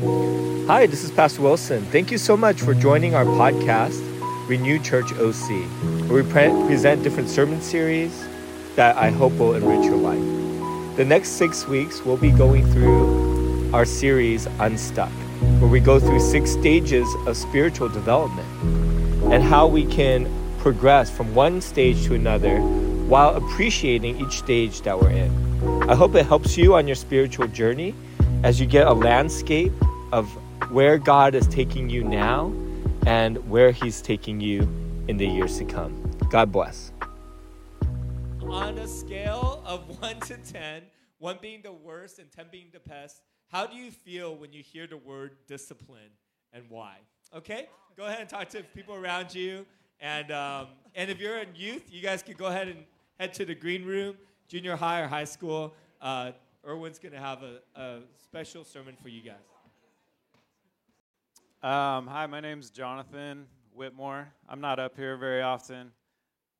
Hi, this is Pastor Wilson. Thank you so much for joining our podcast, Renew Church OC, where we pre- present different sermon series that I hope will enrich your life. The next six weeks, we'll be going through our series, Unstuck, where we go through six stages of spiritual development and how we can progress from one stage to another while appreciating each stage that we're in. I hope it helps you on your spiritual journey as you get a landscape of where God is taking you now and where He's taking you in the years to come. God bless. On a scale of 1 to 10, 1 being the worst and 10 being the best, how do you feel when you hear the word discipline and why? Okay? Go ahead and talk to people around you. And, um, and if you're in youth, you guys can go ahead and head to the green room, junior high or high school. Uh, Erwin's going to have a, a special sermon for you guys. Um, hi, my name's Jonathan Whitmore. I'm not up here very often.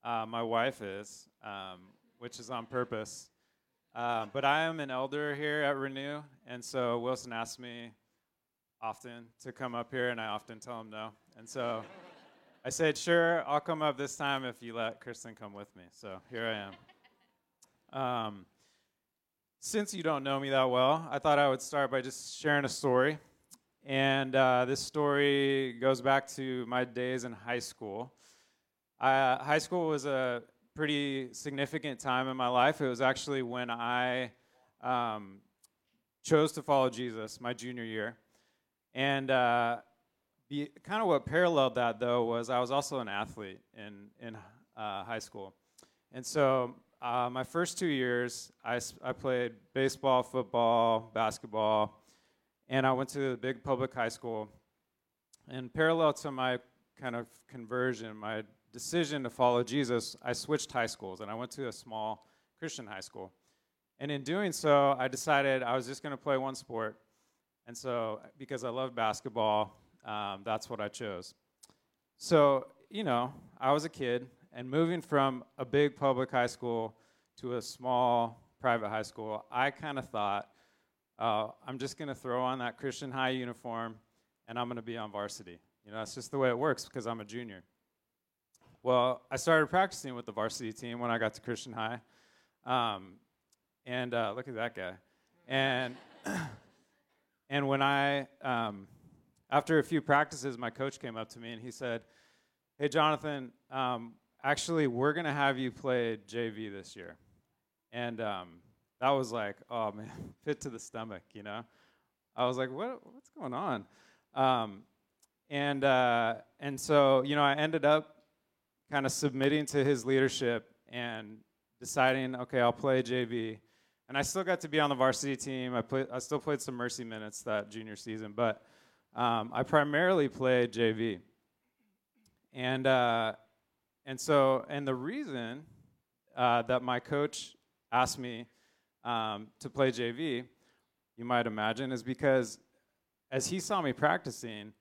Uh, my wife is, um, which is on purpose. Uh, but I am an elder here at Renew, and so Wilson asks me often to come up here, and I often tell him no. And so I said, sure, I'll come up this time if you let Kristen come with me. So here I am. Um, since you don't know me that well, I thought I would start by just sharing a story. And uh, this story goes back to my days in high school. Uh, high school was a pretty significant time in my life. It was actually when I um, chose to follow Jesus my junior year. And uh, kind of what paralleled that, though, was I was also an athlete in, in uh, high school. And so uh, my first two years, I, I played baseball, football, basketball, and I went to a big public high school. And parallel to my kind of conversion, my decision to follow Jesus, I switched high schools and I went to a small Christian high school. And in doing so, I decided I was just going to play one sport. And so, because I love basketball, um, that's what I chose. So, you know, I was a kid, and moving from a big public high school to a small private high school, I kind of thought, uh, I'm just going to throw on that Christian high uniform and I'm going to be on varsity. You know, that's just the way it works because I'm a junior. Well, I started practicing with the varsity team when I got to Christian high. Um, and uh, look at that guy. And, and when I, um, after a few practices, my coach came up to me and he said, Hey, Jonathan, um, actually, we're going to have you play JV this year. And um, that was like, oh man, fit to the stomach, you know. I was like, what, what's going on? Um, and uh, and so you know, I ended up kind of submitting to his leadership and deciding, okay, I'll play JV. And I still got to be on the varsity team. I played, I still played some mercy minutes that junior season, but um, I primarily played JV. And uh, and so, and the reason uh, that my coach asked me um, to play JV, you might imagine, is because as he saw me practicing,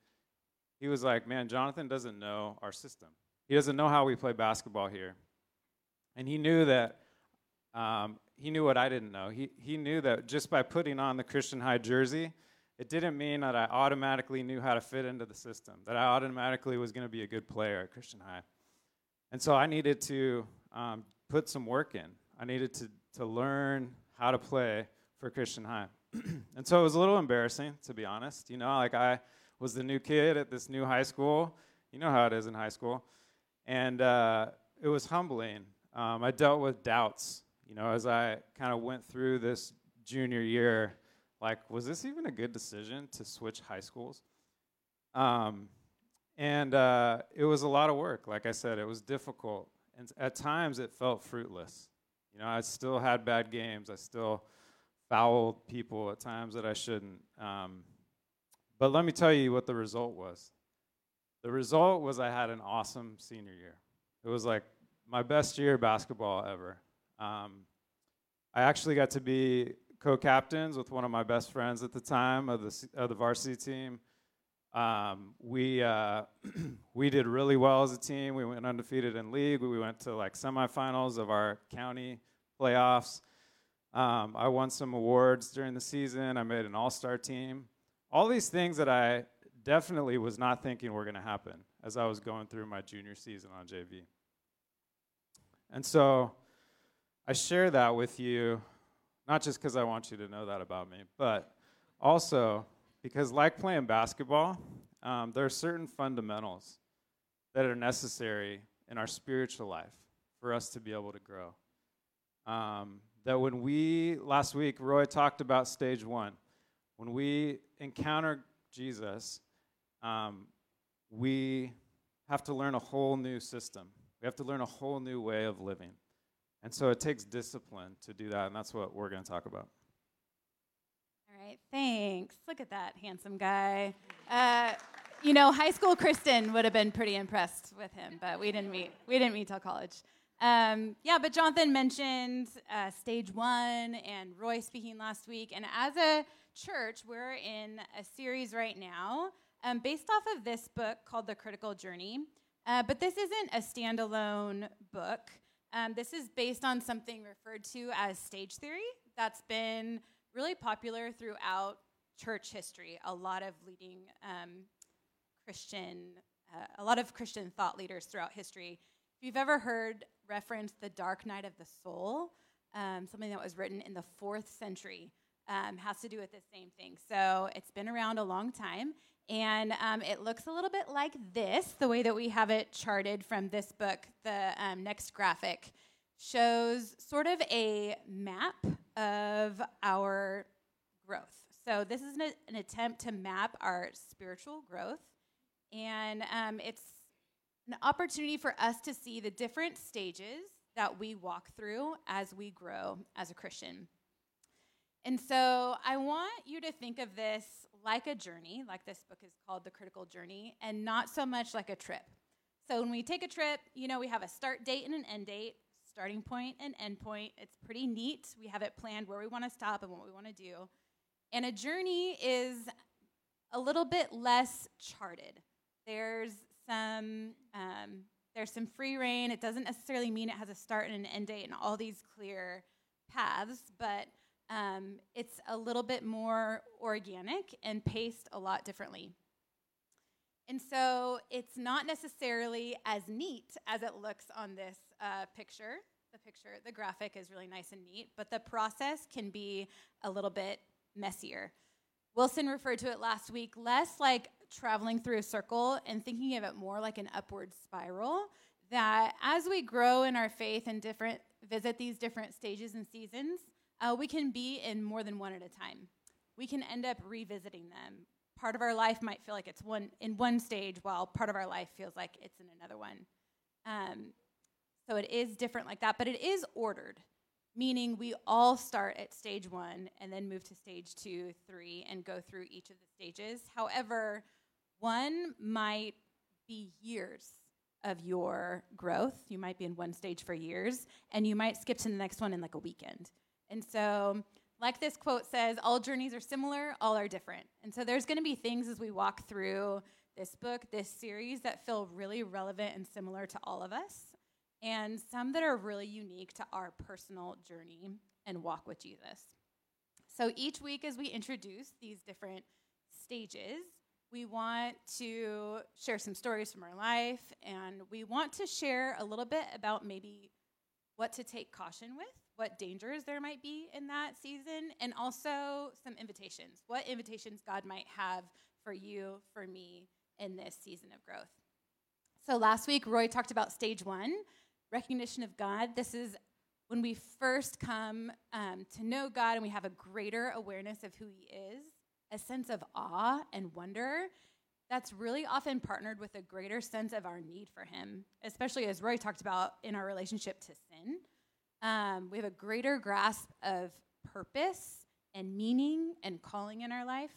he was like, Man, Jonathan doesn't know our system. He doesn't know how we play basketball here. And he knew that, um, he knew what I didn't know. He, he knew that just by putting on the Christian High jersey, it didn't mean that I automatically knew how to fit into the system, that I automatically was going to be a good player at Christian High. And so I needed to um, put some work in. I needed to, to learn how to play for Christian High. and so it was a little embarrassing, to be honest. You know, like I was the new kid at this new high school. You know how it is in high school. And uh, it was humbling. Um, I dealt with doubts, you know, as I kind of went through this junior year. Like, was this even a good decision to switch high schools? Um, and uh, it was a lot of work. Like I said, it was difficult. And at times it felt fruitless. You know, I still had bad games. I still fouled people at times that I shouldn't. Um, but let me tell you what the result was. The result was I had an awesome senior year. It was like my best year basketball ever. Um, I actually got to be co-captains with one of my best friends at the time of the of the varsity team. Um, we uh, we did really well as a team. We went undefeated in league. We went to like semifinals of our county playoffs. Um, I won some awards during the season. I made an all-star team. all these things that I definitely was not thinking were going to happen as I was going through my junior season on JV. And so I share that with you, not just because I want you to know that about me, but also because, like playing basketball, um, there are certain fundamentals that are necessary in our spiritual life for us to be able to grow. Um, that when we, last week, Roy talked about stage one. When we encounter Jesus, um, we have to learn a whole new system. We have to learn a whole new way of living. And so it takes discipline to do that, and that's what we're going to talk about. All right, thanks. Look at that handsome guy. Uh, you know, high school Kristen would have been pretty impressed with him, but we didn't meet. We didn't meet till college. Um, yeah, but Jonathan mentioned uh, stage one and Roy speaking last week. And as a church, we're in a series right now um, based off of this book called The Critical Journey. Uh, but this isn't a standalone book. Um, this is based on something referred to as stage theory that's been really popular throughout church history. A lot of leading um, Christian, uh, a lot of Christian thought leaders throughout history. If you've ever heard reference the dark night of the soul, um, something that was written in the fourth century, um, has to do with the same thing. So it's been around a long time. And um, it looks a little bit like this, the way that we have it charted from this book. The um, next graphic shows sort of a map of our growth. So this is an, an attempt to map our spiritual growth. And um, it's an opportunity for us to see the different stages that we walk through as we grow as a Christian. And so I want you to think of this like a journey, like this book is called The Critical Journey, and not so much like a trip. So when we take a trip, you know, we have a start date and an end date, starting point and end point. It's pretty neat. We have it planned where we want to stop and what we want to do. And a journey is a little bit less charted. There's some um, there's some free reign. It doesn't necessarily mean it has a start and an end date and all these clear paths, but um, it's a little bit more organic and paced a lot differently. And so it's not necessarily as neat as it looks on this uh, picture. The picture, the graphic is really nice and neat, but the process can be a little bit messier. Wilson referred to it last week less like traveling through a circle and thinking of it more like an upward spiral. That as we grow in our faith and different visit these different stages and seasons, uh, we can be in more than one at a time. We can end up revisiting them. Part of our life might feel like it's one in one stage, while part of our life feels like it's in another one. Um, so it is different like that, but it is ordered meaning we all start at stage one and then move to stage two, three, and go through each of the stages. However, one might be years of your growth. You might be in one stage for years, and you might skip to the next one in like a weekend. And so, like this quote says, all journeys are similar, all are different. And so, there's going to be things as we walk through this book, this series, that feel really relevant and similar to all of us and some that are really unique to our personal journey and walk with Jesus. So each week, as we introduce these different stages, we want to share some stories from our life, and we want to share a little bit about maybe what to take caution with, what dangers there might be in that season, and also some invitations. What invitations God might have for you, for me, in this season of growth. So last week, Roy talked about stage one, recognition of God. This is when we first come um, to know God and we have a greater awareness of who He is, a sense of awe and wonder. That's really often partnered with a greater sense of our need for Him, especially as Roy talked about in our relationship to sin. Um, we have a greater grasp of purpose and meaning and calling in our life.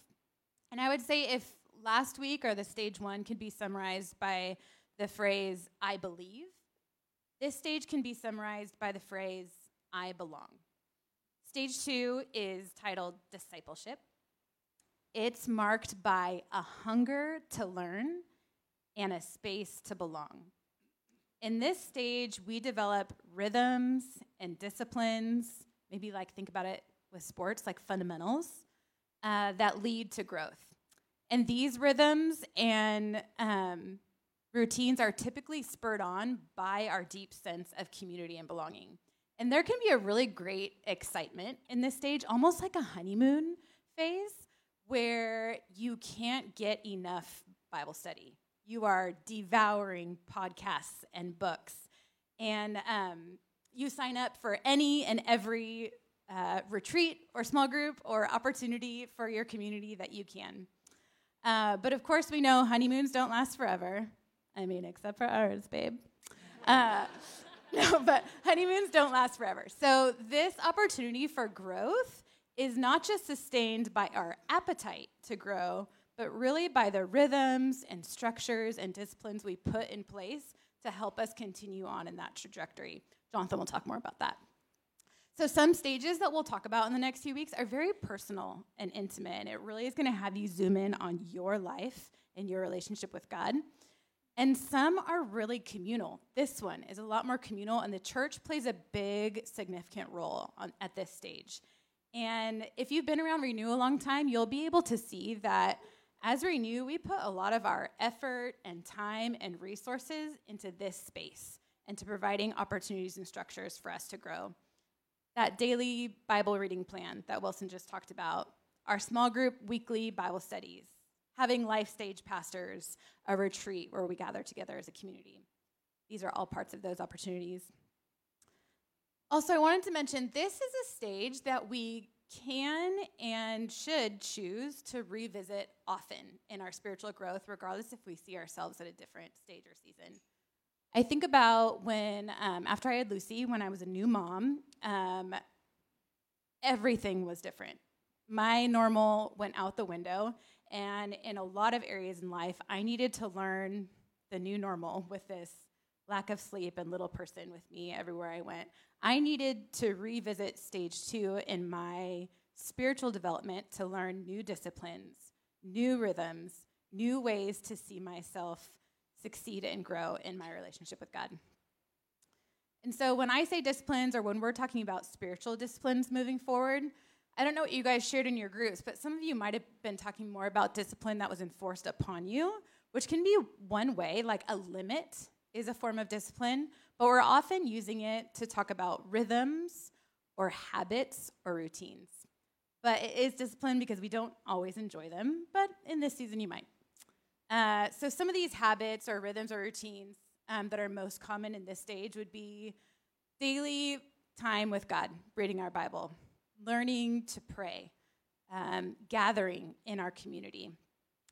And I would say if last week or the stage one could be summarized by the phrase, I believe, this stage can be summarized by the phrase, I belong. Stage two is titled Discipleship. It's marked by a hunger to learn and a space to belong. In this stage, we develop rhythms and disciplines, maybe like think about it with sports, like fundamentals, uh, that lead to growth. And these rhythms and um, routines are typically spurred on by our deep sense of community and belonging. And there can be a really great excitement in this stage, almost like a honeymoon phase, where you can't get enough Bible study. You are devouring podcasts and books. And um, you sign up for any and every uh, retreat or small group or opportunity for your community that you can. Uh, but of course, we know honeymoons don't last forever. I mean, except for ours, babe. Uh, no, but honeymoons don't last forever. So, this opportunity for growth is not just sustained by our appetite to grow, but really by the rhythms and structures and disciplines we put in place to help us continue on in that trajectory. Jonathan will talk more about that. So, some stages that we'll talk about in the next few weeks are very personal and intimate, and it really is going to have you zoom in on your life and your relationship with God. And some are really communal. This one is a lot more communal, and the church plays a big, significant role on, at this stage. And if you've been around Renew a long time, you'll be able to see that as Renew, we put a lot of our effort and time and resources into this space and to providing opportunities and structures for us to grow. That daily Bible reading plan that Wilson just talked about, our small group weekly Bible studies, having life stage pastors, a retreat where we gather together as a community. These are all parts of those opportunities. Also, I wanted to mention this is a stage that we can and should choose to revisit often in our spiritual growth, regardless if we see ourselves at a different stage or season. I think about when, um, after I had Lucy, when I was a new mom, um, everything was different. My normal went out the window, and in a lot of areas in life, I needed to learn the new normal with this lack of sleep and little person with me everywhere I went. I needed to revisit stage two in my spiritual development to learn new disciplines, new rhythms, new ways to see myself succeed and grow in my relationship with God. And so when I say disciplines or when we're talking about spiritual disciplines moving forward, I don't know what you guys shared in your groups, but some of you might have been talking more about discipline that was enforced upon you, which can be one way, like a limit is a form of discipline, but we're often using it to talk about rhythms or habits or routines. But it is discipline because we don't always enjoy them, but in this season you might. Uh, so, some of these habits or rhythms or routines um, that are most common in this stage would be daily time with God, reading our Bible, learning to pray, um, gathering in our community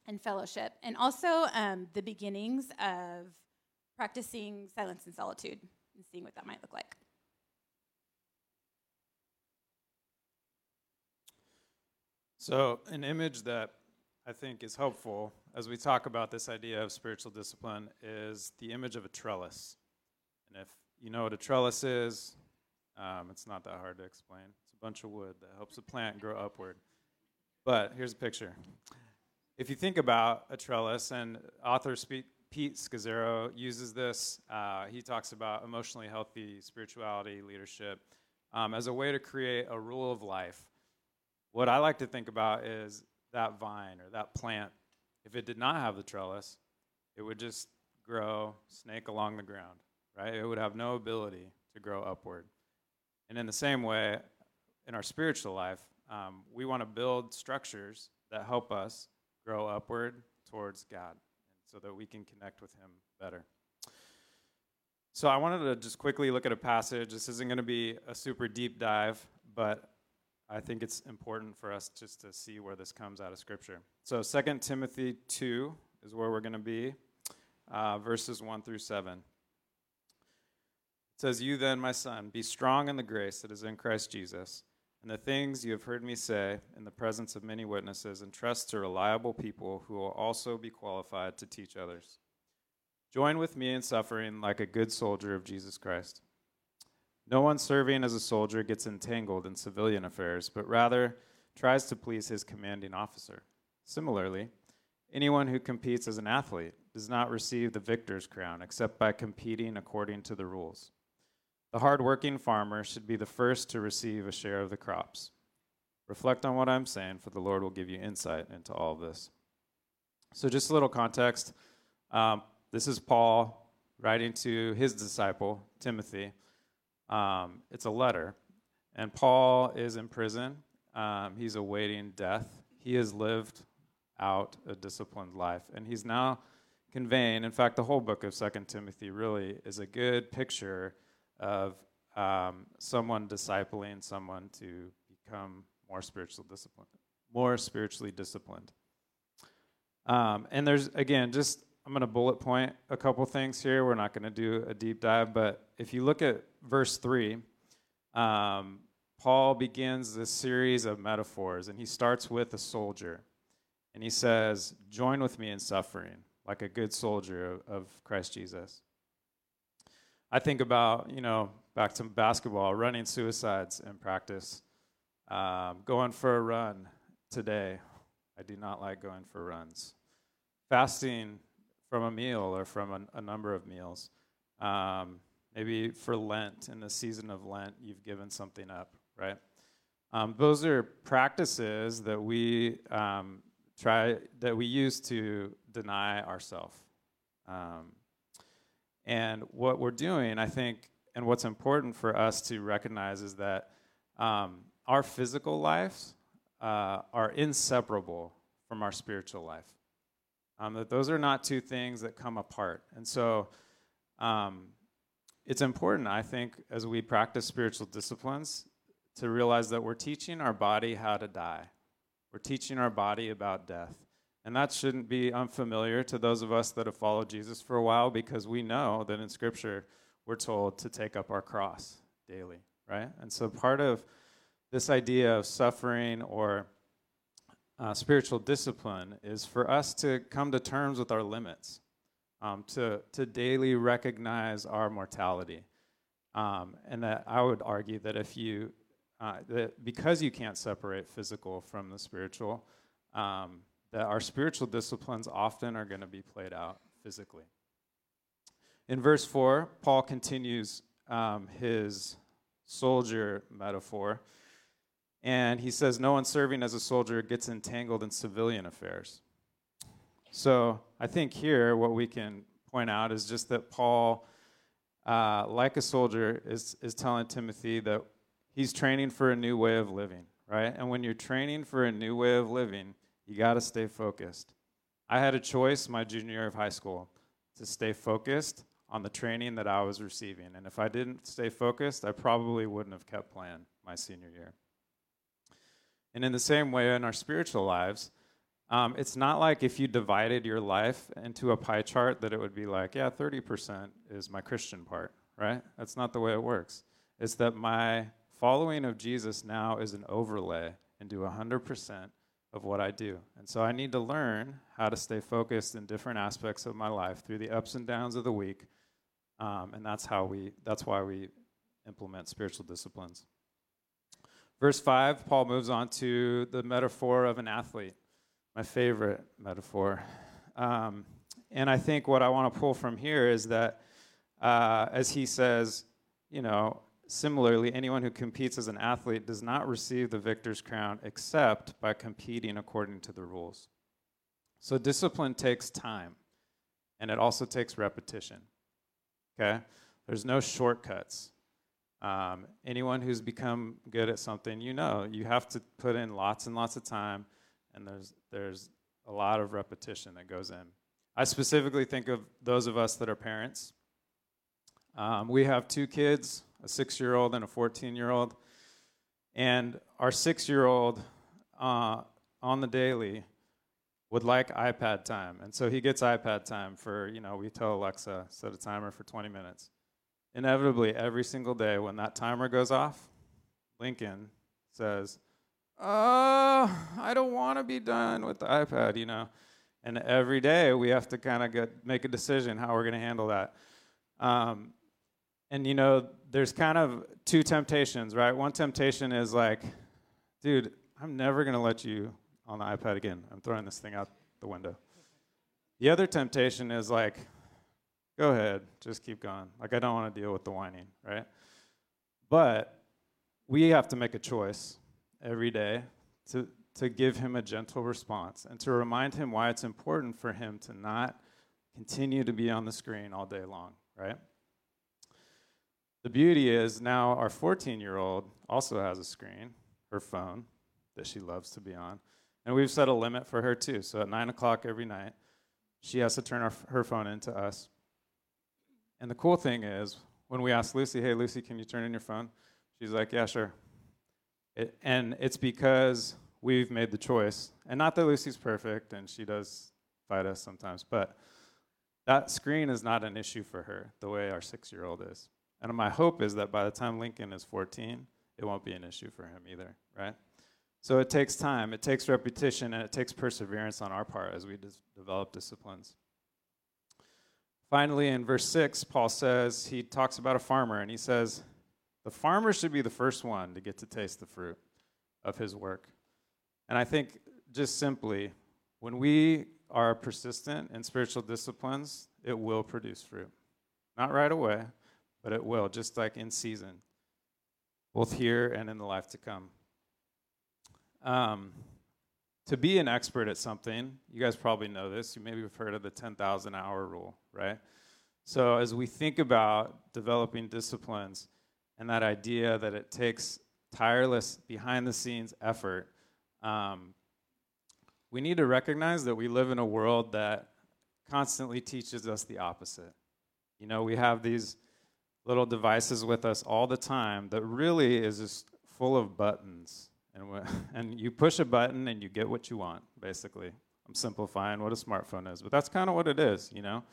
and fellowship, and also um, the beginnings of practicing silence and solitude and seeing what that might look like. So, an image that I think is helpful as we talk about this idea of spiritual discipline is the image of a trellis. And if you know what a trellis is, um, it's not that hard to explain. It's a bunch of wood that helps a plant grow upward. But here's a picture. If you think about a trellis, and author Pete Scazzero uses this, uh, he talks about emotionally healthy spirituality, leadership, um, as a way to create a rule of life. What I like to think about is that vine or that plant, if it did not have the trellis, it would just grow, snake along the ground, right? It would have no ability to grow upward. And in the same way, in our spiritual life, um, we want to build structures that help us grow upward towards God so that we can connect with Him better. So I wanted to just quickly look at a passage. This isn't going to be a super deep dive, but I think it's important for us just to see where this comes out of Scripture. So, 2 Timothy 2 is where we're going to be, uh, verses 1 through 7. It says, You then, my son, be strong in the grace that is in Christ Jesus, and the things you have heard me say in the presence of many witnesses, entrust to reliable people who will also be qualified to teach others. Join with me in suffering like a good soldier of Jesus Christ. No one serving as a soldier gets entangled in civilian affairs, but rather tries to please his commanding officer. Similarly, anyone who competes as an athlete does not receive the victor's crown except by competing according to the rules. The hardworking farmer should be the first to receive a share of the crops. Reflect on what I'm saying, for the Lord will give you insight into all this. So, just a little context. Um, this is Paul writing to his disciple, Timothy. Um, it's a letter. And Paul is in prison. Um, he's awaiting death. He has lived out a disciplined life. And he's now conveying, in fact, the whole book of Second Timothy really is a good picture of um, someone discipling someone to become more spiritual disciplined, more spiritually disciplined. Um, and there's, again, just I'm going to bullet point a couple things here. We're not going to do a deep dive, but if you look at verse 3, um, Paul begins this series of metaphors, and he starts with a soldier. And he says, Join with me in suffering, like a good soldier of, of Christ Jesus. I think about, you know, back to basketball, running suicides in practice, um, going for a run today. I do not like going for runs. Fasting from a meal or from a, a number of meals. Um, maybe for Lent, in the season of Lent, you've given something up, right? Um, those are practices that we um, try that we use to deny ourselves. Um, and what we're doing, I think, and what's important for us to recognize is that um, our physical lives uh, are inseparable from our spiritual life. Um, that those are not two things that come apart. And so um, it's important, I think, as we practice spiritual disciplines, to realize that we're teaching our body how to die. We're teaching our body about death. And that shouldn't be unfamiliar to those of us that have followed Jesus for a while because we know that in Scripture we're told to take up our cross daily, right? And so part of this idea of suffering or uh, spiritual discipline is for us to come to terms with our limits, um, to, to daily recognize our mortality. Um, and that I would argue that if you, uh, that because you can't separate physical from the spiritual, um, that our spiritual disciplines often are going to be played out physically. In verse 4, Paul continues um, his soldier metaphor. And he says, No one serving as a soldier gets entangled in civilian affairs. So I think here what we can point out is just that Paul, uh, like a soldier, is, is telling Timothy that he's training for a new way of living, right? And when you're training for a new way of living, you got to stay focused. I had a choice my junior year of high school to stay focused on the training that I was receiving. And if I didn't stay focused, I probably wouldn't have kept playing my senior year. And in the same way, in our spiritual lives, um, it's not like if you divided your life into a pie chart that it would be like, yeah, 30% is my Christian part, right? That's not the way it works. It's that my following of Jesus now is an overlay into 100% of what I do. And so I need to learn how to stay focused in different aspects of my life through the ups and downs of the week. Um, and that's how we, that's why we implement spiritual disciplines. Verse 5, Paul moves on to the metaphor of an athlete, my favorite metaphor. Um, and I think what I want to pull from here is that, uh, as he says, you know, similarly, anyone who competes as an athlete does not receive the victor's crown except by competing according to the rules. So discipline takes time, and it also takes repetition. Okay? There's no shortcuts. Um, anyone who's become good at something, you know, you have to put in lots and lots of time, and there's there's a lot of repetition that goes in. I specifically think of those of us that are parents. Um, we have two kids, a six-year-old and a 14-year-old, and our six-year-old uh, on the daily would like iPad time, and so he gets iPad time for you know we tell Alexa set a timer for 20 minutes inevitably every single day when that timer goes off, Lincoln says, "Oh, I don't want to be done with the iPad," you know. And every day we have to kind of get make a decision how we're going to handle that. Um, and you know, there's kind of two temptations, right? One temptation is like, dude, I'm never going to let you on the iPad again. I'm throwing this thing out the window. The other temptation is like, go ahead, just keep going. Like, I don't want to deal with the whining, right? But we have to make a choice every day to, to give him a gentle response and to remind him why it's important for him to not continue to be on the screen all day long, right? The beauty is now our 14 year old also has a screen, her phone, that she loves to be on. And we've set a limit for her too. So at 9 o'clock every night, she has to turn our, her phone into us. And the cool thing is, when we ask Lucy, hey, Lucy, can you turn in your phone? She's like, yeah, sure. It, and it's because we've made the choice. And not that Lucy's perfect and she does fight us sometimes, but that screen is not an issue for her the way our six year old is. And my hope is that by the time Lincoln is 14, it won't be an issue for him either, right? So it takes time, it takes repetition, and it takes perseverance on our part as we develop disciplines. Finally, in verse 6, Paul says, he talks about a farmer, and he says, the farmer should be the first one to get to taste the fruit of his work. And I think just simply, when we are persistent in spiritual disciplines, it will produce fruit. Not right away, but it will, just like in season, both here and in the life to come. Um, to be an expert at something, you guys probably know this. You maybe have heard of the 10,000 hour rule, right? So as we think about developing disciplines and that idea that it takes tireless, behind the scenes effort, um, we need to recognize that we live in a world that constantly teaches us the opposite. You know, we have these little devices with us all the time that really is just full of buttons. And, and you push a button and you get what you want, basically. I'm simplifying what a smartphone is, but that's kind of what it is, you know?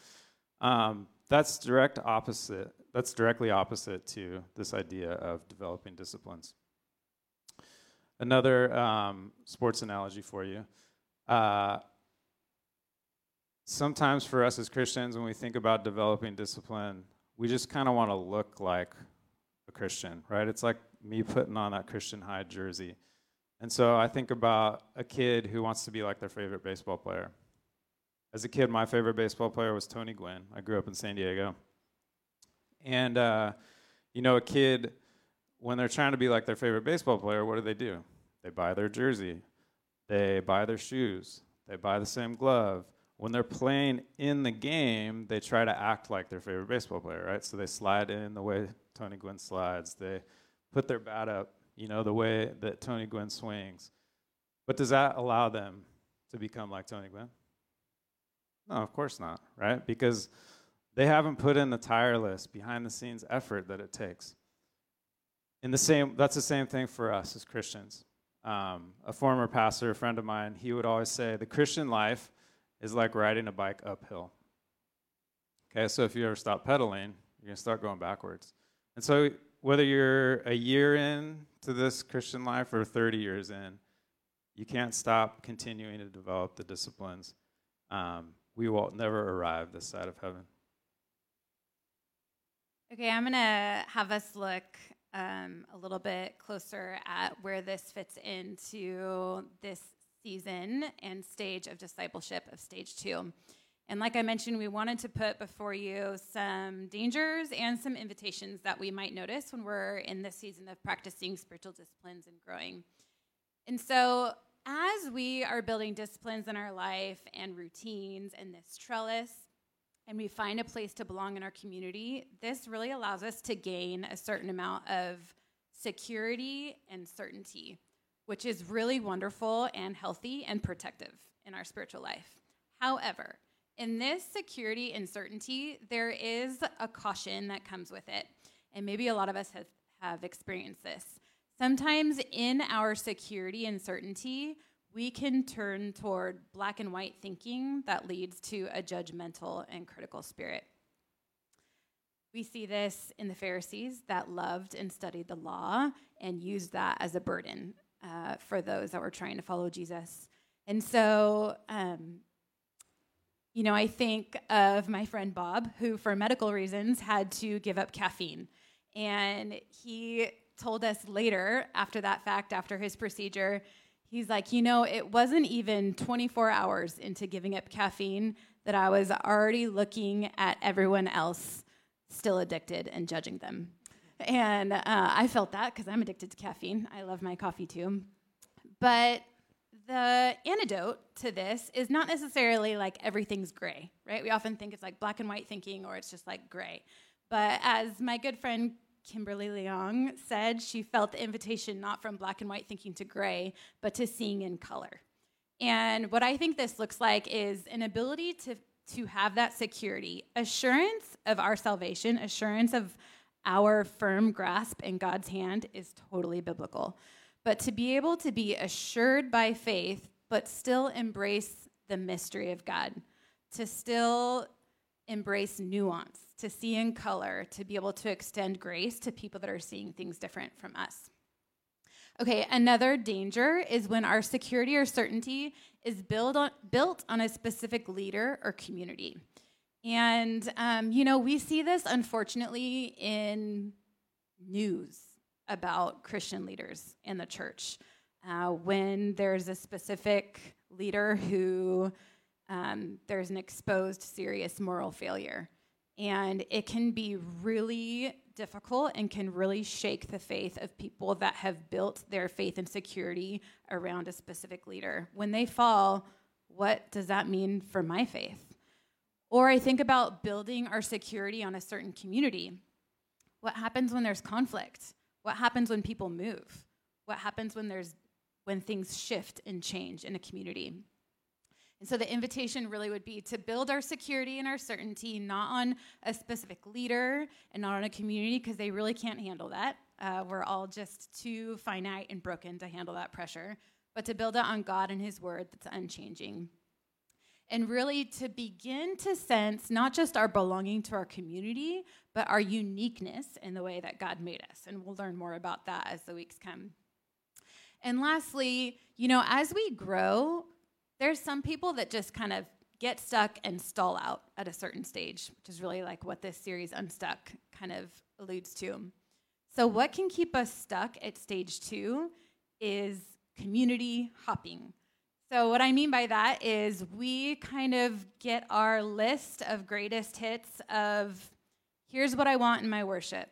Um, that's direct opposite. That's directly opposite to this idea of developing disciplines. Another um, sports analogy for you. Uh, sometimes for us as Christians, when we think about developing discipline, we just kind of want to look like a Christian, right? It's like me putting on that Christian High jersey. And so I think about a kid who wants to be like their favorite baseball player. As a kid, my favorite baseball player was Tony Gwynn. I grew up in San Diego. And, uh, you know, a kid, when they're trying to be like their favorite baseball player, what do they do? They buy their jersey, they buy their shoes, they buy the same glove, when they're playing in the game, they try to act like their favorite baseball player, right? So they slide in the way Tony Gwynn slides. They put their bat up, you know, the way that Tony Gwynn swings. But does that allow them to become like Tony Gwynn? No, of course not, right? Because they haven't put in the tireless, behind the scenes effort that it takes. In the same, that's the same thing for us as Christians. Um, a former pastor, a friend of mine, he would always say the Christian life is like riding a bike uphill. Okay, so if you ever stop pedaling, you're going to start going backwards. And so, whether you're a year in to this Christian life or 30 years in, you can't stop continuing to develop the disciplines. Um, we will never arrive this side of heaven. Okay, I'm going to have us look um, a little bit closer at where this fits into this season and stage of discipleship of stage two. And like I mentioned, we wanted to put before you some dangers and some invitations that we might notice when we're in this season of practicing spiritual disciplines and growing. And so, as we are building disciplines in our life and routines and this trellis, and we find a place to belong in our community, this really allows us to gain a certain amount of security and certainty which is really wonderful and healthy and protective in our spiritual life. However, in this security and certainty, there is a caution that comes with it. And maybe a lot of us have, have experienced this. Sometimes in our security and certainty, we can turn toward black and white thinking that leads to a judgmental and critical spirit. We see this in the Pharisees that loved and studied the law and used that as a burden uh, for those that were trying to follow Jesus. And so, um, you know, I think of my friend Bob, who, for medical reasons, had to give up caffeine. And he told us later, after that fact, after his procedure, he's like, you know, it wasn't even 24 hours into giving up caffeine that I was already looking at everyone else still addicted and judging them. And uh, I felt that because I'm addicted to caffeine. I love my coffee too. But the antidote to this is not necessarily like everything's gray, right? We often think it's like black and white thinking or it's just like gray. But as my good friend Kimberly Leong said, she felt the invitation not from black and white thinking to gray, but to seeing in color. And what I think this looks like is an ability to, to have that security, assurance of our salvation, assurance of our firm grasp in God's hand is totally biblical. But to be able to be assured by faith, but still embrace the mystery of God, to still embrace nuance, to see in color, to be able to extend grace to people that are seeing things different from us. Okay, another danger is when our security or certainty is built on, built on a specific leader or community. And, um, you know, we see this unfortunately in news about Christian leaders in the church. Uh, when there's a specific leader who um, there's an exposed serious moral failure. And it can be really difficult and can really shake the faith of people that have built their faith and security around a specific leader. When they fall, what does that mean for my faith? Or I think about building our security on a certain community. What happens when there's conflict? What happens when people move? What happens when there's when things shift and change in a community? And so the invitation really would be to build our security and our certainty not on a specific leader and not on a community because they really can't handle that. Uh, we're all just too finite and broken to handle that pressure, but to build it on God and His Word that's unchanging. And really to begin to sense not just our belonging to our community, but our uniqueness in the way that God made us. And we'll learn more about that as the weeks come. And lastly, you know, as we grow, there's some people that just kind of get stuck and stall out at a certain stage, which is really like what this series Unstuck kind of alludes to. So, what can keep us stuck at stage two is community hopping. So, what I mean by that is we kind of get our list of greatest hits of here's what I want in my worship,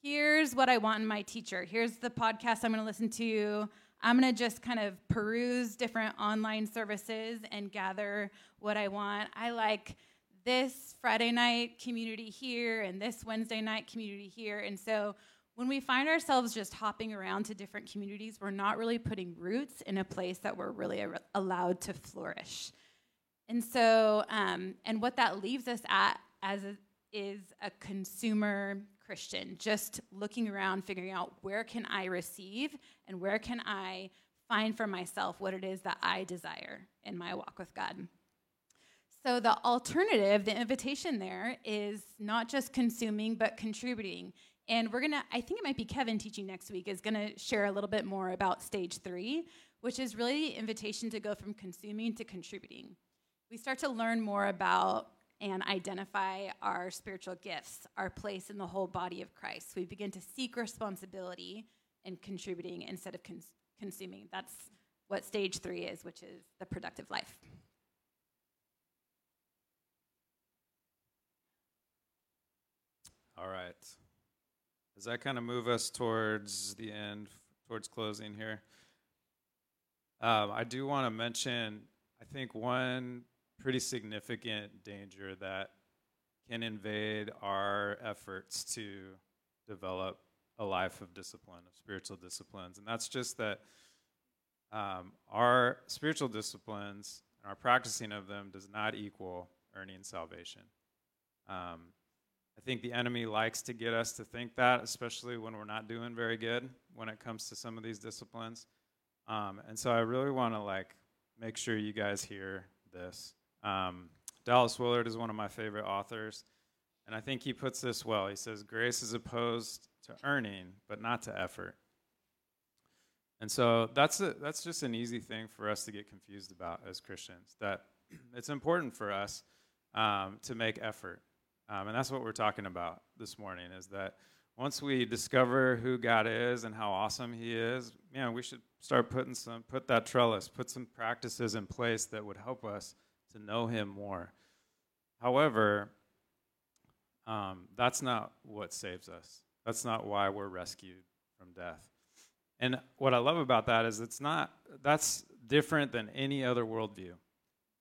here's what I want in my teacher, here's the podcast I'm going to listen to. I'm going to just kind of peruse different online services and gather what I want. I like this Friday night community here and this Wednesday night community here. And so when we find ourselves just hopping around to different communities, we're not really putting roots in a place that we're really allowed to flourish. And so, um, and what that leaves us at as a, is a consumer Christian, just looking around, figuring out where can I receive and where can I find for myself what it is that I desire in my walk with God. So, the alternative, the invitation there is not just consuming, but contributing. And we're gonna, I think it might be Kevin teaching next week, is gonna share a little bit more about stage three, which is really the invitation to go from consuming to contributing. We start to learn more about and identify our spiritual gifts, our place in the whole body of Christ. We begin to seek responsibility and contributing instead of cons- consuming. That's what stage three is, which is the productive life. All right. Does that kind of move us towards the end, towards closing here? Um, I do want to mention, I think one pretty significant danger that can invade our efforts to develop a life of discipline, of spiritual disciplines. And that's just that um, our spiritual disciplines and our practicing of them does not equal earning salvation. Um, I think the enemy likes to get us to think that, especially when we're not doing very good when it comes to some of these disciplines. Um, and so I really want to like make sure you guys hear this. Um, Dallas Willard is one of my favorite authors, and I think he puts this well. He says, Grace is opposed to earning, but not to effort. And so that's, a, that's just an easy thing for us to get confused about as Christians, that it's important for us um, to make effort. Um, and that's what we're talking about this morning is that once we discover who God is and how awesome He is, man, we should start putting some, put that trellis, put some practices in place that would help us to know Him more. However, um, that's not what saves us. That's not why we're rescued from death. And what I love about that is it's not, that's different than any other worldview.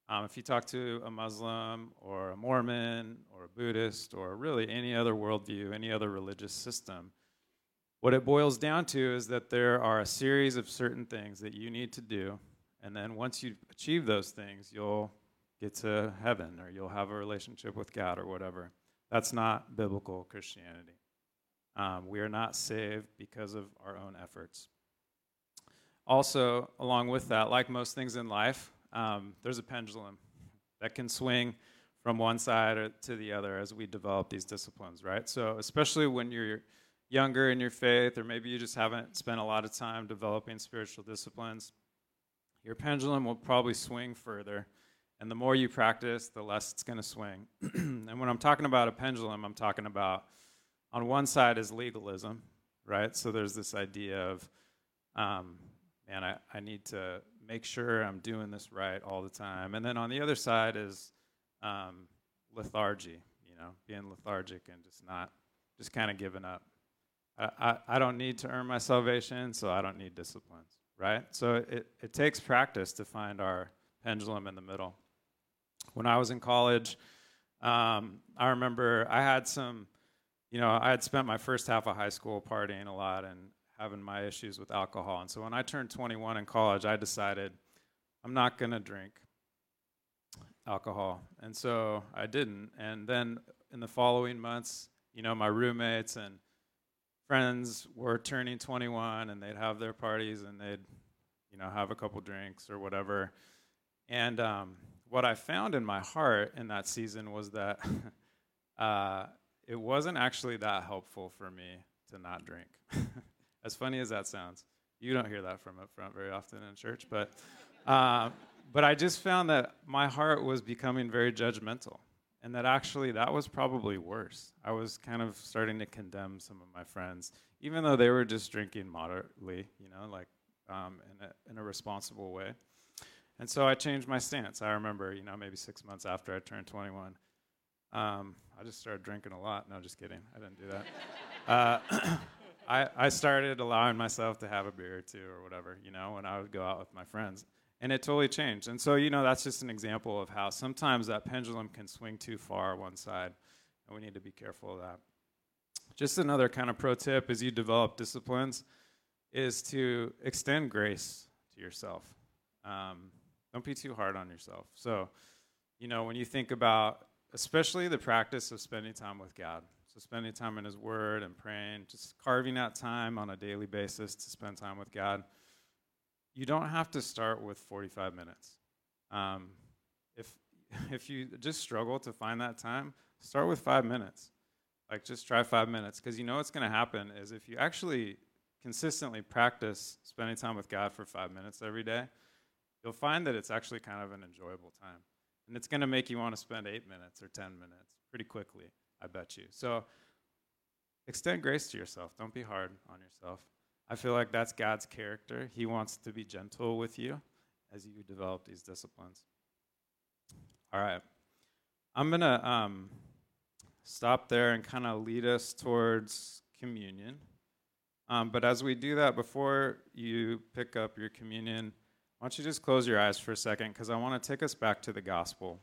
Um, if you talk to a Muslim or a Mormon or a Buddhist or really any other worldview, any other religious system, what it boils down to is that there are a series of certain things that you need to do. And then once you achieve those things, you'll get to heaven or you'll have a relationship with God or whatever. That's not biblical Christianity. Um, we are not saved because of our own efforts. Also, along with that, like most things in life, um, there's a pendulum that can swing from one side to the other as we develop these disciplines, right? So, especially when you're younger in your faith, or maybe you just haven't spent a lot of time developing spiritual disciplines, your pendulum will probably swing further. And the more you practice, the less it's going to swing. and when I'm talking about a pendulum, I'm talking about on one side is legalism, right? So there's this idea of, um, man, I, I need to make sure I'm doing this right all the time. And then on the other side is um, lethargy, you know, being lethargic and just not, just kind of giving up. I, I, I don't need to earn my salvation, so I don't need disciplines, right? So it, it takes practice to find our pendulum in the middle. When I was in college, um, I remember I had some, you know, I had spent my first half of high school partying a lot and having my issues with alcohol. And so when I turned 21 in college, I decided I'm not going to drink alcohol. And so I didn't. And then in the following months, you know, my roommates and friends were turning 21 and they'd have their parties and they'd, you know, have a couple drinks or whatever. And um, what I found in my heart in that season was that uh, it wasn't actually that helpful for me to not drink. as funny as that sounds, you don't hear that from up front very often in church, but uh, but I just found that my heart was becoming very judgmental, and that actually that was probably worse. I was kind of starting to condemn some of my friends, even though they were just drinking moderately, you know, like um, in a in a responsible way. And so I changed my stance. I remember, you know, maybe six months after I turned 21, um, I just started drinking a lot. No, just kidding. I didn't do that. Uh, I, I started allowing myself to have a beer or two or whatever, you know, when I would go out with my friends. And it totally changed. And so, you know, that's just an example of how sometimes that pendulum can swing too far one side, and we need to be careful of that. Just another kind of pro tip as you develop disciplines is to extend grace to yourself. Um, don't be too hard on yourself. So, you know, when you think about especially the practice of spending time with God, so spending time in His Word and praying, just carving out time on a daily basis to spend time with God, you don't have to start with 45 minutes. Um, if if you just struggle to find that time, start with five minutes. Like just try five minutes, because you know what's going to happen is if you actually consistently practice spending time with God for five minutes every day you'll find that it's actually kind of an enjoyable time. And it's going to make you want to spend eight minutes or 10 minutes pretty quickly, I bet you. So extend grace to yourself. Don't be hard on yourself. I feel like that's God's character. He wants to be gentle with you as you develop these disciplines. All right. I'm going to um, stop there and kind of lead us towards communion. Um, but as we do that, before you pick up your communion, why don't you just close your eyes for a second? Because I want to take us back to the gospel.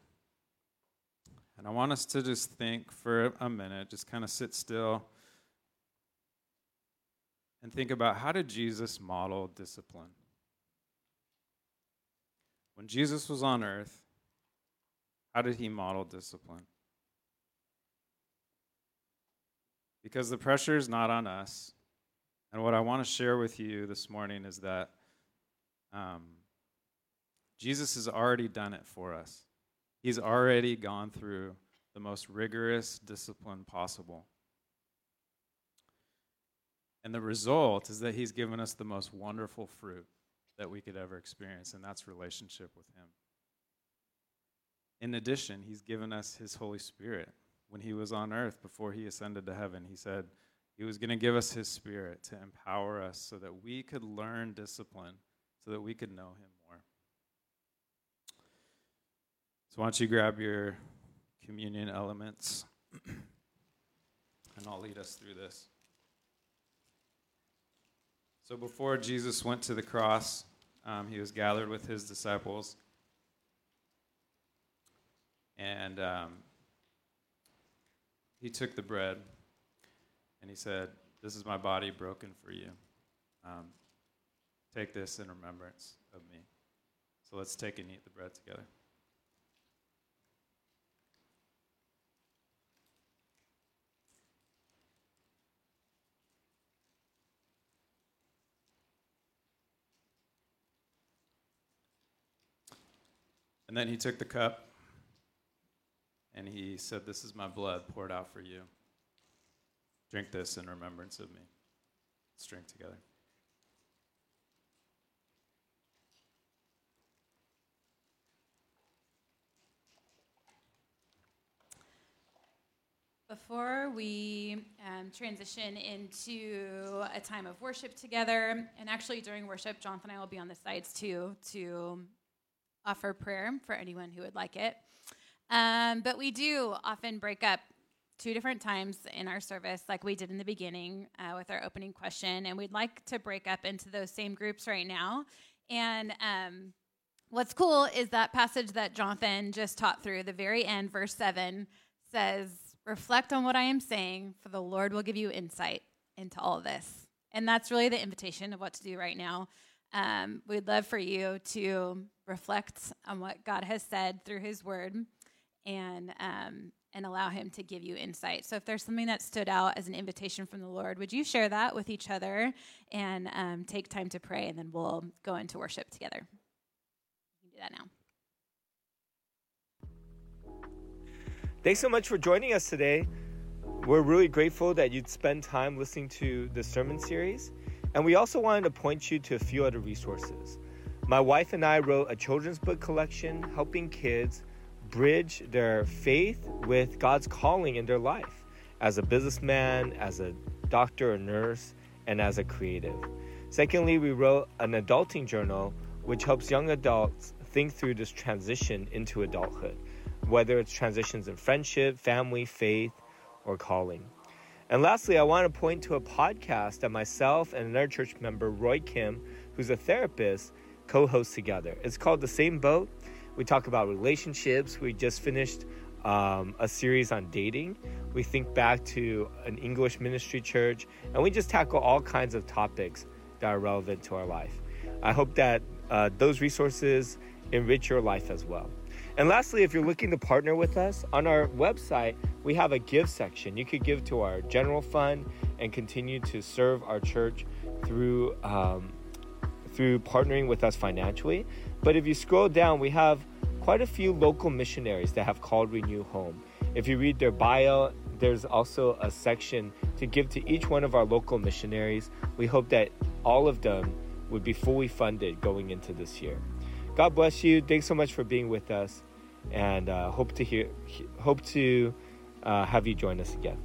And I want us to just think for a minute, just kind of sit still and think about how did Jesus model discipline? When Jesus was on earth, how did he model discipline? Because the pressure is not on us. And what I want to share with you this morning is that um, Jesus has already done it for us. He's already gone through the most rigorous discipline possible. And the result is that he's given us the most wonderful fruit that we could ever experience, and that's relationship with him. In addition, he's given us his Holy Spirit. When he was on earth before he ascended to heaven, he said he was going to give us his Spirit to empower us so that we could learn discipline, so that we could know him So why don't you grab your communion elements and I'll lead us through this. So before Jesus went to the cross, um, he was gathered with his disciples. And um, he took the bread and he said, This is my body broken for you. Um, take this in remembrance of me. So let's take and eat the bread together. And then he took the cup and he said, This is my blood poured out for you. Drink this in remembrance of me. Let's drink together. Before we um, transition into a time of worship together, and actually during worship, Jonathan and I will be on the sides too to offer prayer for anyone who would like it. Um, but we do often break up two different times in our service, like we did in the beginning uh, with our opening question, and we'd like to break up into those same groups right now. And um, what's cool is that passage that Jonathan just taught through, the very end, verse 7, says, Reflect on what I am saying, for the Lord will give you insight into all this. And that's really the invitation of what to do right now. Um, we'd love for you to reflect on what God has said through His Word and um, and allow Him to give you insight. So, if there's something that stood out as an invitation from the Lord, would you share that with each other and um, take time to pray, and then we'll go into worship together. You can do that now. Thanks so much for joining us today. We're really grateful that you'd spend time listening to the sermon series. And we also wanted to point you to a few other resources. My wife and I wrote a children's book collection helping kids bridge their faith with God's calling in their life as a businessman, as a doctor or nurse, and as a creative. Secondly, we wrote an adulting journal which helps young adults think through this transition into adulthood whether it's transitions in friendship, family, faith, or calling. And lastly, I want to point to a podcast that myself and another church member, Roy Kim, who's a therapist, co host together. It's called The Same Boat. We talk about relationships. We just finished um, a series on dating. We think back to an English ministry church, and we just tackle all kinds of topics that are relevant to our life. I hope that uh, those resources enrich your life as well. And lastly, if you're looking to partner with us, on our website, we have a give section. You could give to our general fund and continue to serve our church through um, through partnering with us financially. But if you scroll down, we have quite a few local missionaries that have called Renew Home. If you read their bio, there's also a section to give to each one of our local missionaries. We hope that all of them would be fully funded going into this year. God bless you. Thanks so much for being with us, and uh, hope to hear, hope to uh, have you join us again.